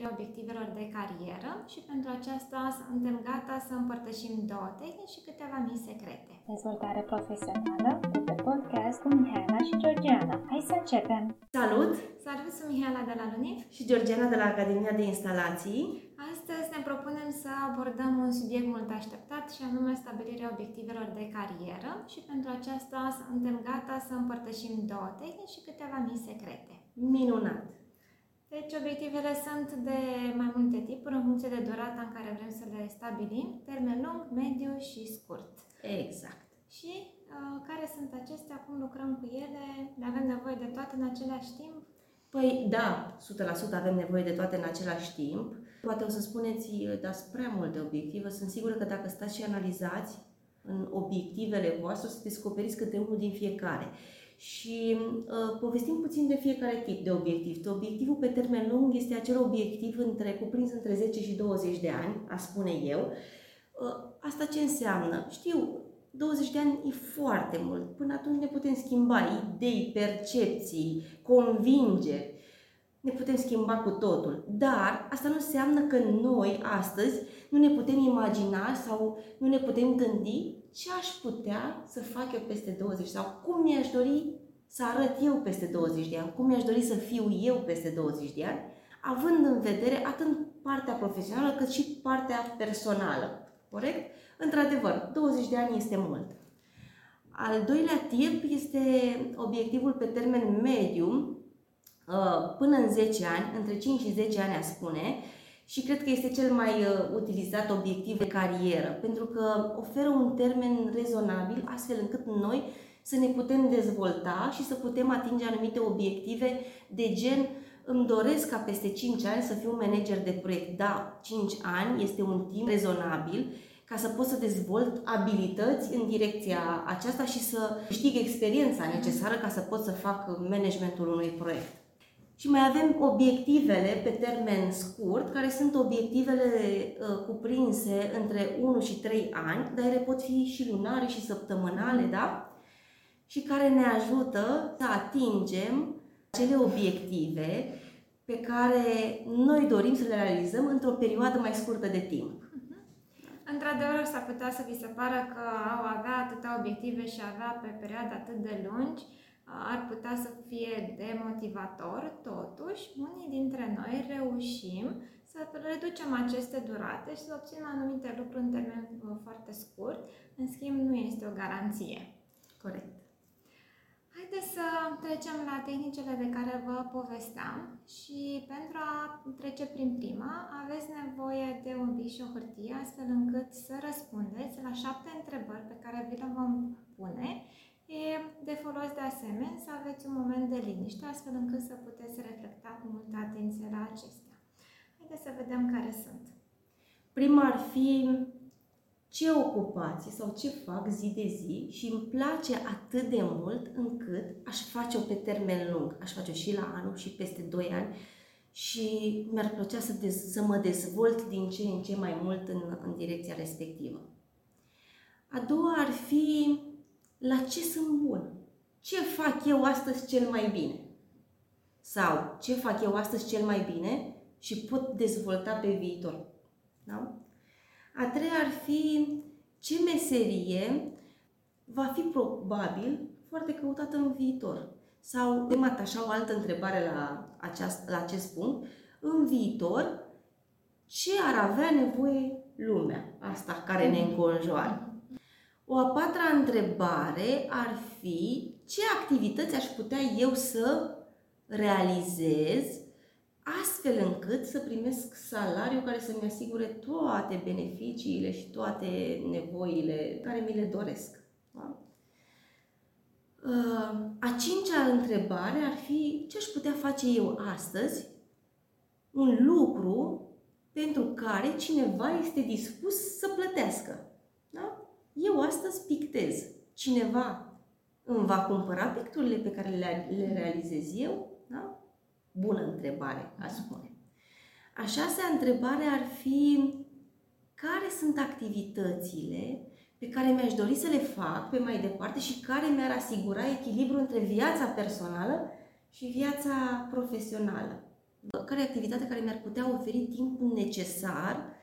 stabilirea obiectivelor de carieră și pentru aceasta suntem gata să împărtășim două tehnici și câteva mii secrete. Dezvoltare profesională de pe podcast cu Mihaela și Georgiana. Hai să începem! Salut! Salut, sunt Mihaela de la Lunif și Georgiana de la Academia de Instalații. Astăzi ne propunem să abordăm un subiect mult așteptat și anume stabilirea obiectivelor de carieră și pentru aceasta suntem gata să împărtășim două tehnici și câteva mii secrete. Minunat! Deci obiectivele sunt de mai multe tipuri în funcție de durata în care vrem să le stabilim, termen lung, mediu și scurt. Exact. Și uh, care sunt acestea, cum lucrăm cu ele, le avem nevoie de toate în același timp? Păi da, 100% avem nevoie de toate în același timp. Poate o să spuneți, dați prea multe obiective. Sunt sigură că dacă stați și analizați în obiectivele voastre, o să descoperiți câte unul din fiecare și uh, povestim puțin de fiecare tip de obiectiv. Obiectivul pe termen lung este acel obiectiv între, cuprins între 10 și 20 de ani, a spune eu. Uh, asta ce înseamnă? Știu, 20 de ani e foarte mult. Până atunci ne putem schimba idei, percepții, convingeri. Ne putem schimba cu totul. Dar asta nu înseamnă că noi, astăzi, nu ne putem imagina sau nu ne putem gândi ce aș putea să fac eu peste 20 sau cum mi-aș dori să arăt eu peste 20 de ani, cum mi-aș dori să fiu eu peste 20 de ani, având în vedere atât partea profesională cât și partea personală. Corect? Într-adevăr, 20 de ani este mult. Al doilea tip este obiectivul pe termen mediu, uh, până în 10 ani, între 5 și 10 ani a spune, și cred că este cel mai uh, utilizat obiectiv de carieră, pentru că oferă un termen rezonabil astfel încât noi să ne putem dezvolta și să putem atinge anumite obiective de gen îmi doresc ca peste 5 ani să fiu manager de proiect. Da, 5 ani este un timp rezonabil ca să pot să dezvolt abilități în direcția aceasta și să câștig experiența necesară ca să pot să fac managementul unui proiect. Și mai avem obiectivele pe termen scurt, care sunt obiectivele uh, cuprinse între 1 și 3 ani, dar ele pot fi și lunare și săptămânale, da? Și care ne ajută să atingem acele obiective pe care noi dorim să le realizăm într-o perioadă mai scurtă de timp. Mhm. Într-adevăr, s-ar putea să vi se pară că au avea atâtea obiective și avea pe perioade atât de lungi, ar putea să fie demotivator, totuși, unii dintre noi reușim să reducem aceste durate și să obținem anumite lucruri în termen uh, foarte scurt. În schimb, nu este o garanție. Corect. Haideți să trecem la tehnicile de care vă povesteam și pentru a trece prin prima, aveți nevoie de un bic și o hârtie astfel încât să răspundeți la șapte întrebări pe care vi le vom pune E de folos de asemenea să aveți un moment de liniște, astfel încât să puteți reflecta cu multă atenție la acestea. Haideți să vedem care sunt. Prima ar fi ce ocupație sau ce fac zi de zi și îmi place atât de mult încât aș face-o pe termen lung. Aș face-o și la anul și peste 2 ani și mi-ar plăcea să, dez- să mă dezvolt din ce în ce mai mult în, în direcția respectivă. A doua ar fi la ce sunt bun? Ce fac eu astăzi cel mai bine? Sau ce fac eu astăzi cel mai bine și pot dezvolta pe viitor? Da? A treia ar fi ce meserie va fi probabil foarte căutată în viitor. Sau, de așa o altă întrebare la, aceast, la acest punct, în viitor, ce ar avea nevoie lumea asta care ne înconjoară? O a patra întrebare ar fi ce activități aș putea eu să realizez astfel încât să primesc salariu care să-mi asigure toate beneficiile și toate nevoile care mi le doresc. Da? Uh, a cincea întrebare ar fi ce aș putea face eu astăzi, un lucru pentru care cineva este dispus să plătească. Da? Eu astăzi pictez. Cineva îmi va cumpăra picturile pe care le, le realizez eu? Da? Bună întrebare, aș spune. A șasea întrebare ar fi care sunt activitățile pe care mi-aș dori să le fac pe mai departe și care mi-ar asigura echilibru între viața personală și viața profesională. care e activitatea care mi-ar putea oferi timpul necesar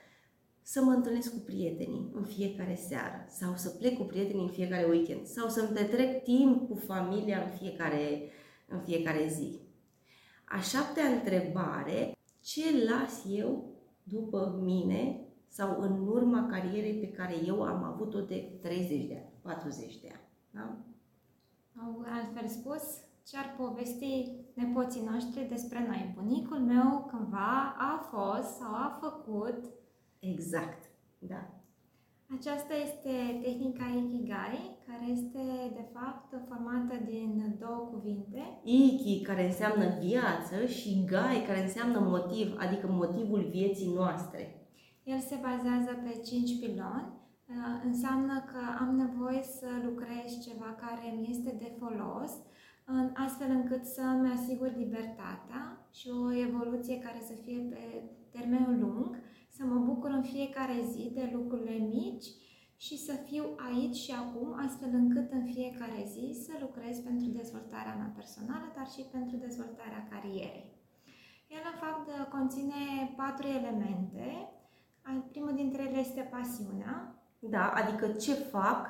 să mă întâlnesc cu prietenii în fiecare seară sau să plec cu prietenii în fiecare weekend sau să-mi petrec timp cu familia în fiecare, în fiecare zi. A șaptea întrebare, ce las eu după mine sau în urma carierei pe care eu am avut-o de 30 de ani, 40 de ani. Da? Sau altfel spus, ce ar povesti nepoții noștri despre noi. Bunicul meu cândva a fost sau a făcut. Exact, da. Aceasta este tehnica Ikigai, care este de fapt formată din două cuvinte. Iki, care înseamnă viață, și Gai, care înseamnă motiv, adică motivul vieții noastre. El se bazează pe cinci piloni. Înseamnă că am nevoie să lucrez ceva care mi este de folos, astfel încât să-mi asigur libertatea și o evoluție care să fie pe termen lung, să mă bucur în fiecare zi de lucrurile mici și să fiu aici și acum, astfel încât în fiecare zi să lucrez pentru dezvoltarea mea personală, dar și pentru dezvoltarea carierei. El, în fapt, conține patru elemente. Primul dintre ele este pasiunea. Da, adică ce fac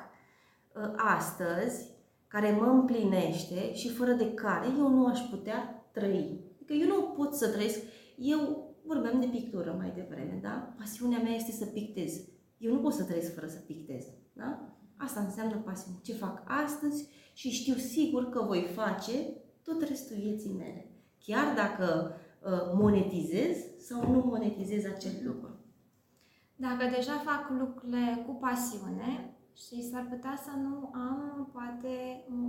ă, astăzi care mă împlinește și fără de care eu nu aș putea trăi. Adică eu nu pot să trăiesc. Eu vorbeam de pictură mai devreme, da? Pasiunea mea este să pictez. Eu nu pot să trăiesc fără să pictez, da? Asta înseamnă pasiune. Ce fac astăzi și știu sigur că voi face tot restul vieții mele. Chiar dacă uh, monetizez sau nu monetizez acel lucru. Dacă deja fac lucrurile cu pasiune, și s-ar putea să nu am, poate,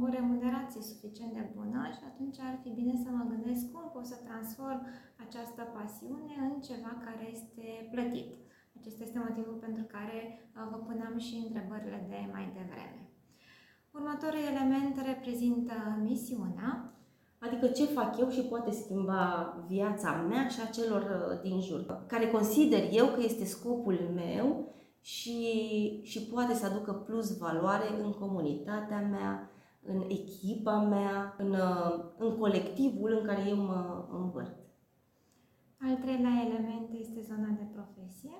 o remunerație suficient de bună și atunci ar fi bine să mă gândesc cum pot să transform această pasiune în ceva care este plătit. Acesta este motivul pentru care uh, vă puneam și întrebările de mai devreme. Următorul element reprezintă misiunea. Adică ce fac eu și poate schimba viața mea și a celor uh, din jur. Care consider eu că este scopul meu și, și poate să aducă plus valoare în comunitatea mea, în echipa mea, în, în colectivul în care eu mă învăț. Al treilea element este zona de profesie.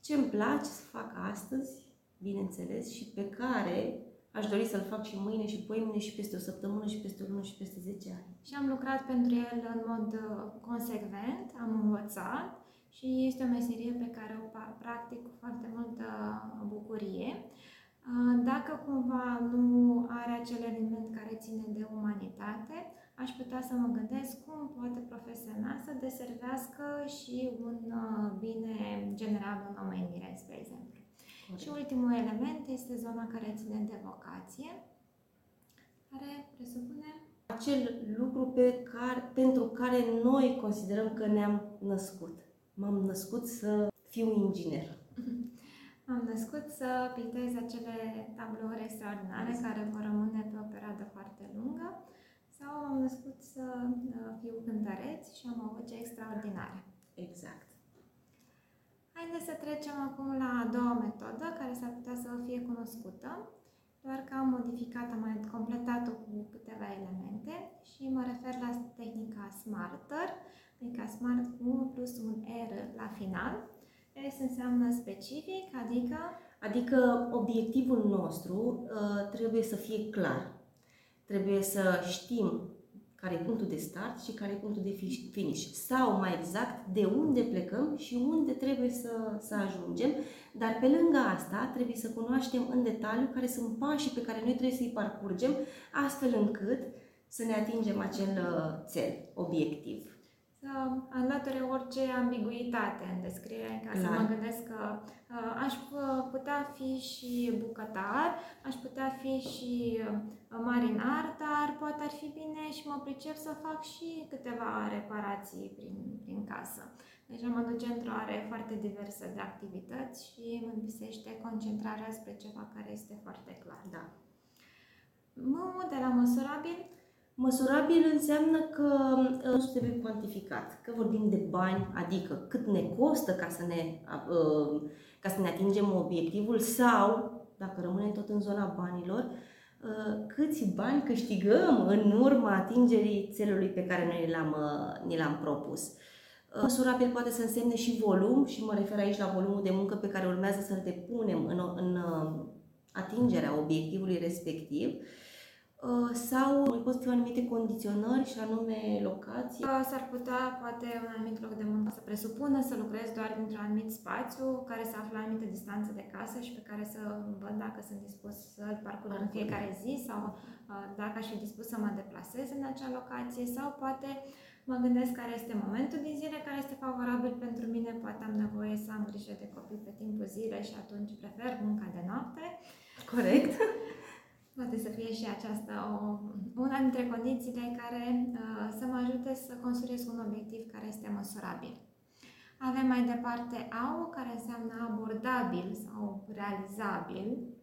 Ce îmi place să fac astăzi, bineînțeles, și pe care aș dori să-l fac și mâine și poimine și peste o săptămână și peste o lună și peste 10 ani. Și am lucrat pentru el în mod uh, consecvent, am învățat și este o meserie pe care o practic cu foarte multă bucurie. Dacă cumva nu are acel element care ține de umanitate, aș putea să mă gândesc cum poate profesia mea să deservească și un bine general în omenire, spre exemplu. Corect. Și ultimul element este zona care ține de vocație, care presupune acel lucru pe care, pentru care noi considerăm că ne-am născut m-am născut să fiu inginer. M-am născut să pictez acele tablouri extraordinare exact. care vor rămâne pe o perioadă foarte lungă sau m-am născut să uh, fiu cântăreț și am o voce extraordinară. Exact. Haideți să trecem acum la a doua metodă care s-ar putea să vă fie cunoscută, doar că am modificat, am mai completat-o cu câteva elemente și mă refer la tehnica Smarter, adică smart cu plus un R la final. S înseamnă specific, adică... Adică obiectivul nostru uh, trebuie să fie clar. Trebuie să știm care e punctul de start și care e punctul de finish. Sau, mai exact, de unde plecăm și unde trebuie să, să ajungem. Dar pe lângă asta trebuie să cunoaștem în detaliu care sunt pașii pe care noi trebuie să-i parcurgem, astfel încât să ne atingem acel cel, uh, obiectiv să înlăture orice ambiguitate în descriere, ca să mă gândesc că uh, aș putea fi și bucătar, aș putea fi și uh, marinar, dar poate ar fi bine și mă pricep să fac și câteva reparații prin, prin casă. Deci mă duce într-o are foarte diversă de activități și îmi visește concentrarea spre ceva care este foarte clar. Da. M de la măsurabil Măsurabil înseamnă că uh, nu trebuie cuantificat, că vorbim de bani, adică cât ne costă ca să ne, uh, ca să ne atingem obiectivul sau, dacă rămânem tot în zona banilor, uh, câți bani câștigăm în urma atingerii țelului pe care noi l-am, ni l-am propus. Măsurabil poate să însemne și volum și mă refer aici la volumul de muncă pe care urmează să-l depunem în, în atingerea obiectivului respectiv Uh, sau mai pot fi anumite condiționări și anume locații? Uh, s-ar putea, poate, un anumit loc de muncă să presupună să lucrez doar dintr-un anumit spațiu care se află la anumită distanță de casă și pe care să văd dacă sunt dispus să-l parcurg în fiecare zi sau uh, dacă aș fi dispus să mă deplasez în acea locație sau poate mă gândesc care este momentul din zile care este favorabil pentru mine, poate am nevoie să am grijă de copii pe timpul zilei și atunci prefer munca de noapte. Corect. Poate să fie și aceasta o, una dintre condițiile care uh, să mă ajute să construiesc un obiectiv care este măsurabil. Avem mai departe AU, care înseamnă abordabil sau realizabil.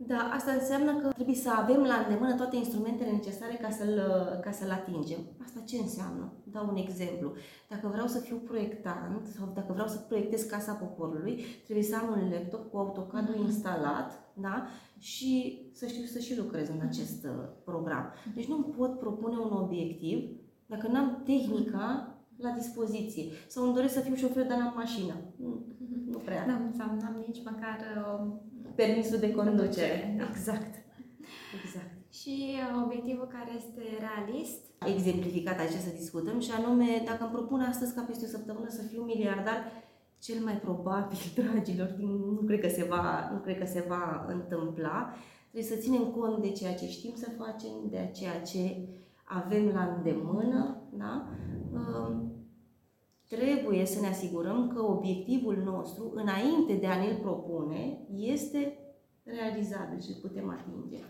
Da, asta înseamnă că trebuie să avem la îndemână toate instrumentele necesare ca să-l, ca să-l atingem. Asta ce înseamnă? Dau un exemplu. Dacă vreau să fiu proiectant sau dacă vreau să proiectez Casa Poporului, trebuie să am un laptop cu AutoCAD mm-hmm. instalat da? și să știu să și lucrez în acest uh, program. Deci nu pot propune un obiectiv dacă nu am tehnica la dispoziție. Sau îmi doresc să fiu șofer, dar n-am mașină. Nu, nu prea. N-am, sau n-am nici măcar uh, permisul de conducere. Da. Exact. Exact. Și uh, obiectivul care este realist? Exemplificat aici să discutăm și anume, dacă îmi propun astăzi ca peste o săptămână să fiu miliardar, cel mai probabil, dragilor, nu cred că se va, nu cred că se va întâmpla. Trebuie să ținem cont de ceea ce știm să facem, de ceea ce avem la îndemână, da? Um, trebuie să ne asigurăm că obiectivul nostru, înainte de a ne-l propune, este realizabil și îl putem atinge.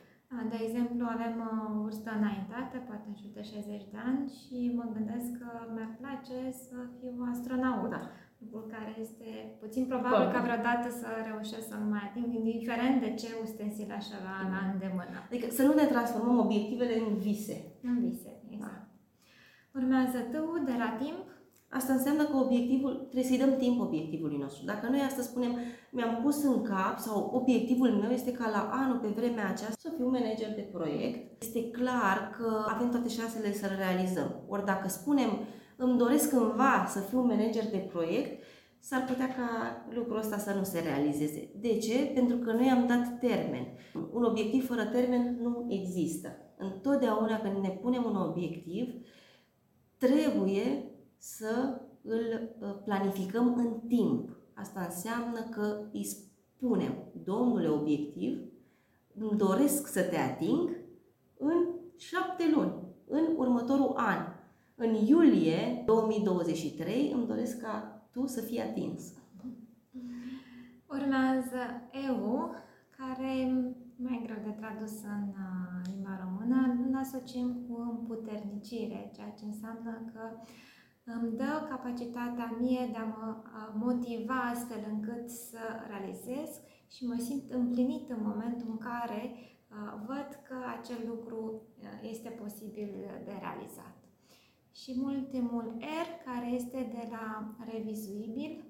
De exemplu, avem o vârstă înaintată, poate în jur de 60 de ani și mă gândesc că mi-ar place să fiu astronaut. Da. Lucru care este puțin probabil Bun. ca vreodată să reușesc să nu mai ating, indiferent de ce ustensile aș avea la îndemână. Adică să nu ne transformăm obiectivele în vise. În vise, exact. Da. Urmează tu de la timp Asta înseamnă că obiectivul, trebuie să-i dăm timp obiectivului nostru. Dacă noi astăzi spunem, mi-am pus în cap sau obiectivul meu este ca la anul pe vremea aceasta să fiu manager de proiect, este clar că avem toate șansele să-l realizăm. Ori dacă spunem, îmi doresc cândva să fiu manager de proiect, s-ar putea ca lucrul ăsta să nu se realizeze. De ce? Pentru că noi am dat termen. Un obiectiv fără termen nu există. Întotdeauna când ne punem un obiectiv, trebuie să îl uh, planificăm în timp. Asta înseamnă că îi spunem, domnule obiectiv, îmi doresc să te ating în șapte luni, în următorul an. În iulie 2023 îmi doresc ca tu să fii atins. Urmează EU, care e mai greu de tradus în uh, limba română, îl asociem cu împuternicire, ceea ce înseamnă că uh, îmi dă capacitatea mie de a mă motiva astfel încât să realizez și mă simt împlinit în momentul în care văd că acel lucru este posibil de realizat. Și ultimul R, care este de la revizuibil,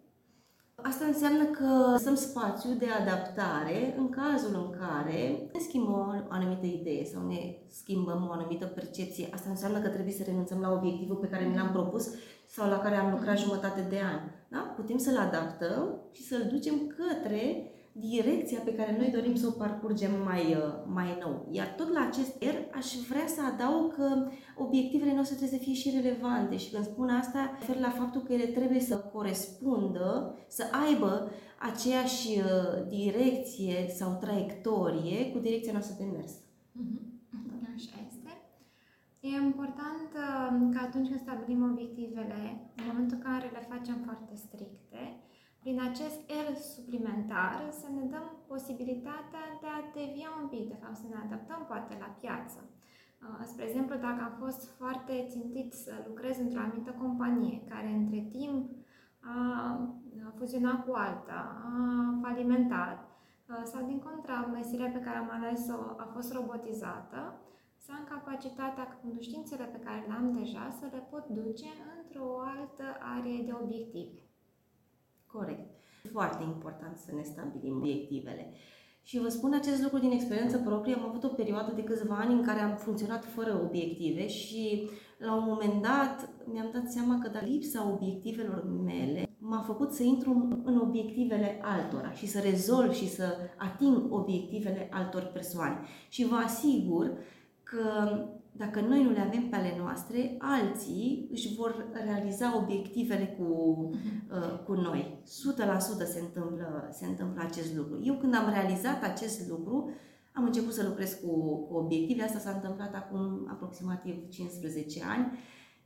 Asta înseamnă că lăsăm spațiu de adaptare în cazul în care ne schimbăm o anumită idee sau ne schimbăm o anumită percepție. Asta înseamnă că trebuie să renunțăm la obiectivul pe care ne l-am propus sau la care am lucrat jumătate de an. Da? Putem să-l adaptăm și să-l ducem către direcția pe care noi dorim să o parcurgem mai, uh, mai nou. Iar tot la acest R aș vrea să adaug că obiectivele noastre trebuie să fie și relevante și când spun asta, refer la faptul că ele trebuie să corespundă, să aibă aceeași uh, direcție sau traiectorie cu direcția noastră de mers. Mhm. Așa este. E important uh, că atunci când stabilim obiectivele, în momentul în care le facem foarte stricte, prin acest R suplimentar să ne dăm posibilitatea de a devia un pic, de fapt să ne adaptăm poate la piață. Uh, spre exemplu, dacă am fost foarte țintit să lucrez într-o anumită companie care între timp a fuzionat cu alta, a falimentat uh, sau din contra, meseria pe care am ales-o a fost robotizată, să am capacitatea, cunoștințele pe care le am deja, să le pot duce într-o altă arie de obiective. Corect. Foarte important să ne stabilim obiectivele. Și vă spun acest lucru din experiență proprie. Am avut o perioadă de câțiva ani în care am funcționat fără obiective și la un moment dat mi-am dat seama că da, lipsa obiectivelor mele m-a făcut să intru în obiectivele altora și să rezolv și să ating obiectivele altor persoane. Și vă asigur că dacă noi nu le avem pe ale noastre, alții își vor realiza obiectivele cu, uh, cu noi. 100% se întâmplă, se întâmplă acest lucru. Eu când am realizat acest lucru, am început să lucrez cu, cu obiective. Asta s-a întâmplat acum aproximativ 15 ani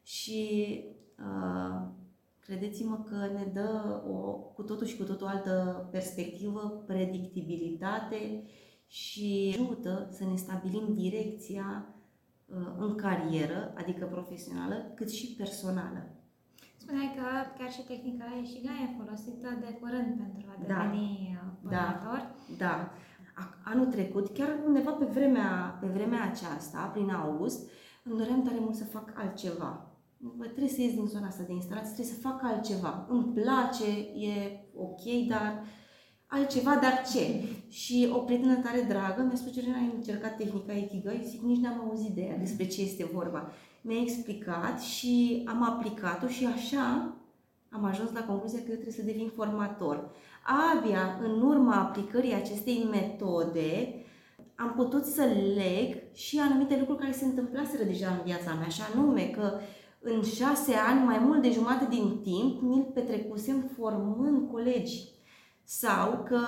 și uh, credeți-mă că ne dă o cu totul și cu totul altă perspectivă, predictibilitate și ajută să ne stabilim direcția uh, în carieră, adică profesională, cât și personală. Spuneai că chiar și tehnica Ikigai e folosită de curând pentru a da. deveni da. formator. Da, da anul trecut, chiar undeva pe vremea, pe vremea aceasta, prin august, îmi doream tare mult să fac altceva. Bă, trebuie să ies din zona asta de instalație, trebuie să fac altceva. Îmi place, e ok, dar altceva, dar ce? Și o prietenă tare dragă mi-a spus, Celina, ai încercat tehnica Ikigai? Zic, nici n-am auzit de ea, despre ce este vorba. Mi-a explicat și am aplicat-o și așa am ajuns la concluzia că eu trebuie să devin formator. Abia în urma aplicării acestei metode am putut să leg și anumite lucruri care se întâmplaseră deja în viața mea, așa nume că în șase ani, mai mult de jumătate din timp, mi-l petrecusem formând colegi. Sau că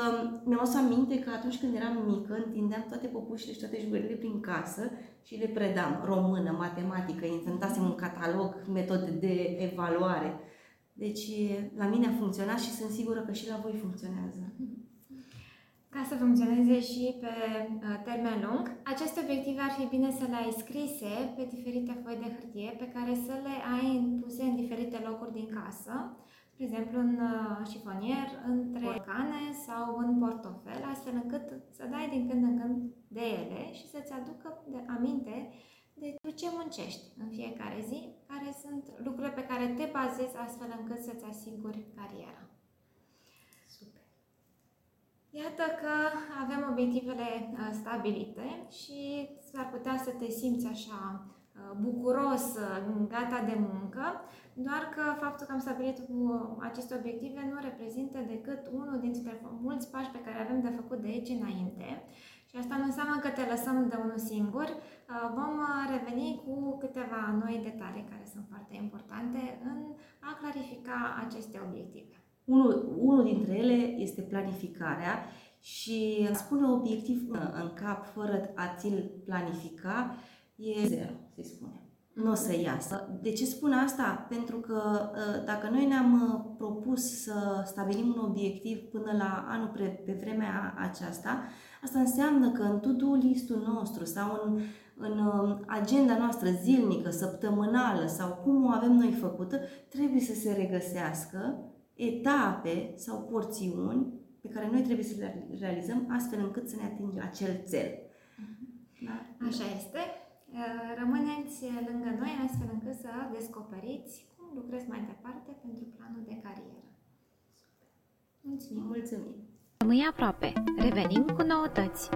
mi-am adus aminte că atunci când eram mică, întindeam toate popușile și toate jucările prin casă și le predam română, matematică, inventasem un catalog, metode de evaluare. Deci la mine a funcționat și sunt sigură că și la voi funcționează. Ca să funcționeze și pe uh, termen lung, aceste obiective ar fi bine să le ai scrise pe diferite foi de hârtie pe care să le ai puse în diferite locuri din casă, de exemplu în uh, șifonier, între cane sau în portofel, astfel încât să dai din când în când de ele și să-ți aducă de aminte de ce muncești în fiecare zi, care sunt lucrurile pe care te bazezi astfel încât să-ți asiguri cariera. Super! Iată că avem obiectivele uh, stabilite și s-ar putea să te simți așa uh, bucuros, uh, gata de muncă, doar că faptul că am stabilit cu aceste obiective nu reprezintă decât unul dintre mulți pași pe care avem de făcut de aici înainte și asta nu înseamnă că te lăsăm de unul singur. Uh, vom uh, reveni cu câteva noi detalii care sunt foarte importante în a clarifica aceste obiective. Unul, unul dintre ele este planificarea și spune obiectiv în cap fără a ți-l planifica e zero, se spune. Nu o să iasă. De ce spun asta? Pentru că uh, dacă noi ne-am propus să stabilim un obiectiv până la anul pre, pe vremea aceasta, Asta înseamnă că în to-do listul nostru sau în, în um, agenda noastră zilnică, săptămânală sau cum o avem noi făcută, trebuie să se regăsească etape sau porțiuni pe care noi trebuie să le realizăm astfel încât să ne atingem acel cel. Da? Așa este. Uh, rămâneți lângă noi astfel încât să descoperiți cum lucrezi mai departe pentru planul de carieră. Mulțumim! Mulțumim! Rămâi aproape. Revenim cu noutăți.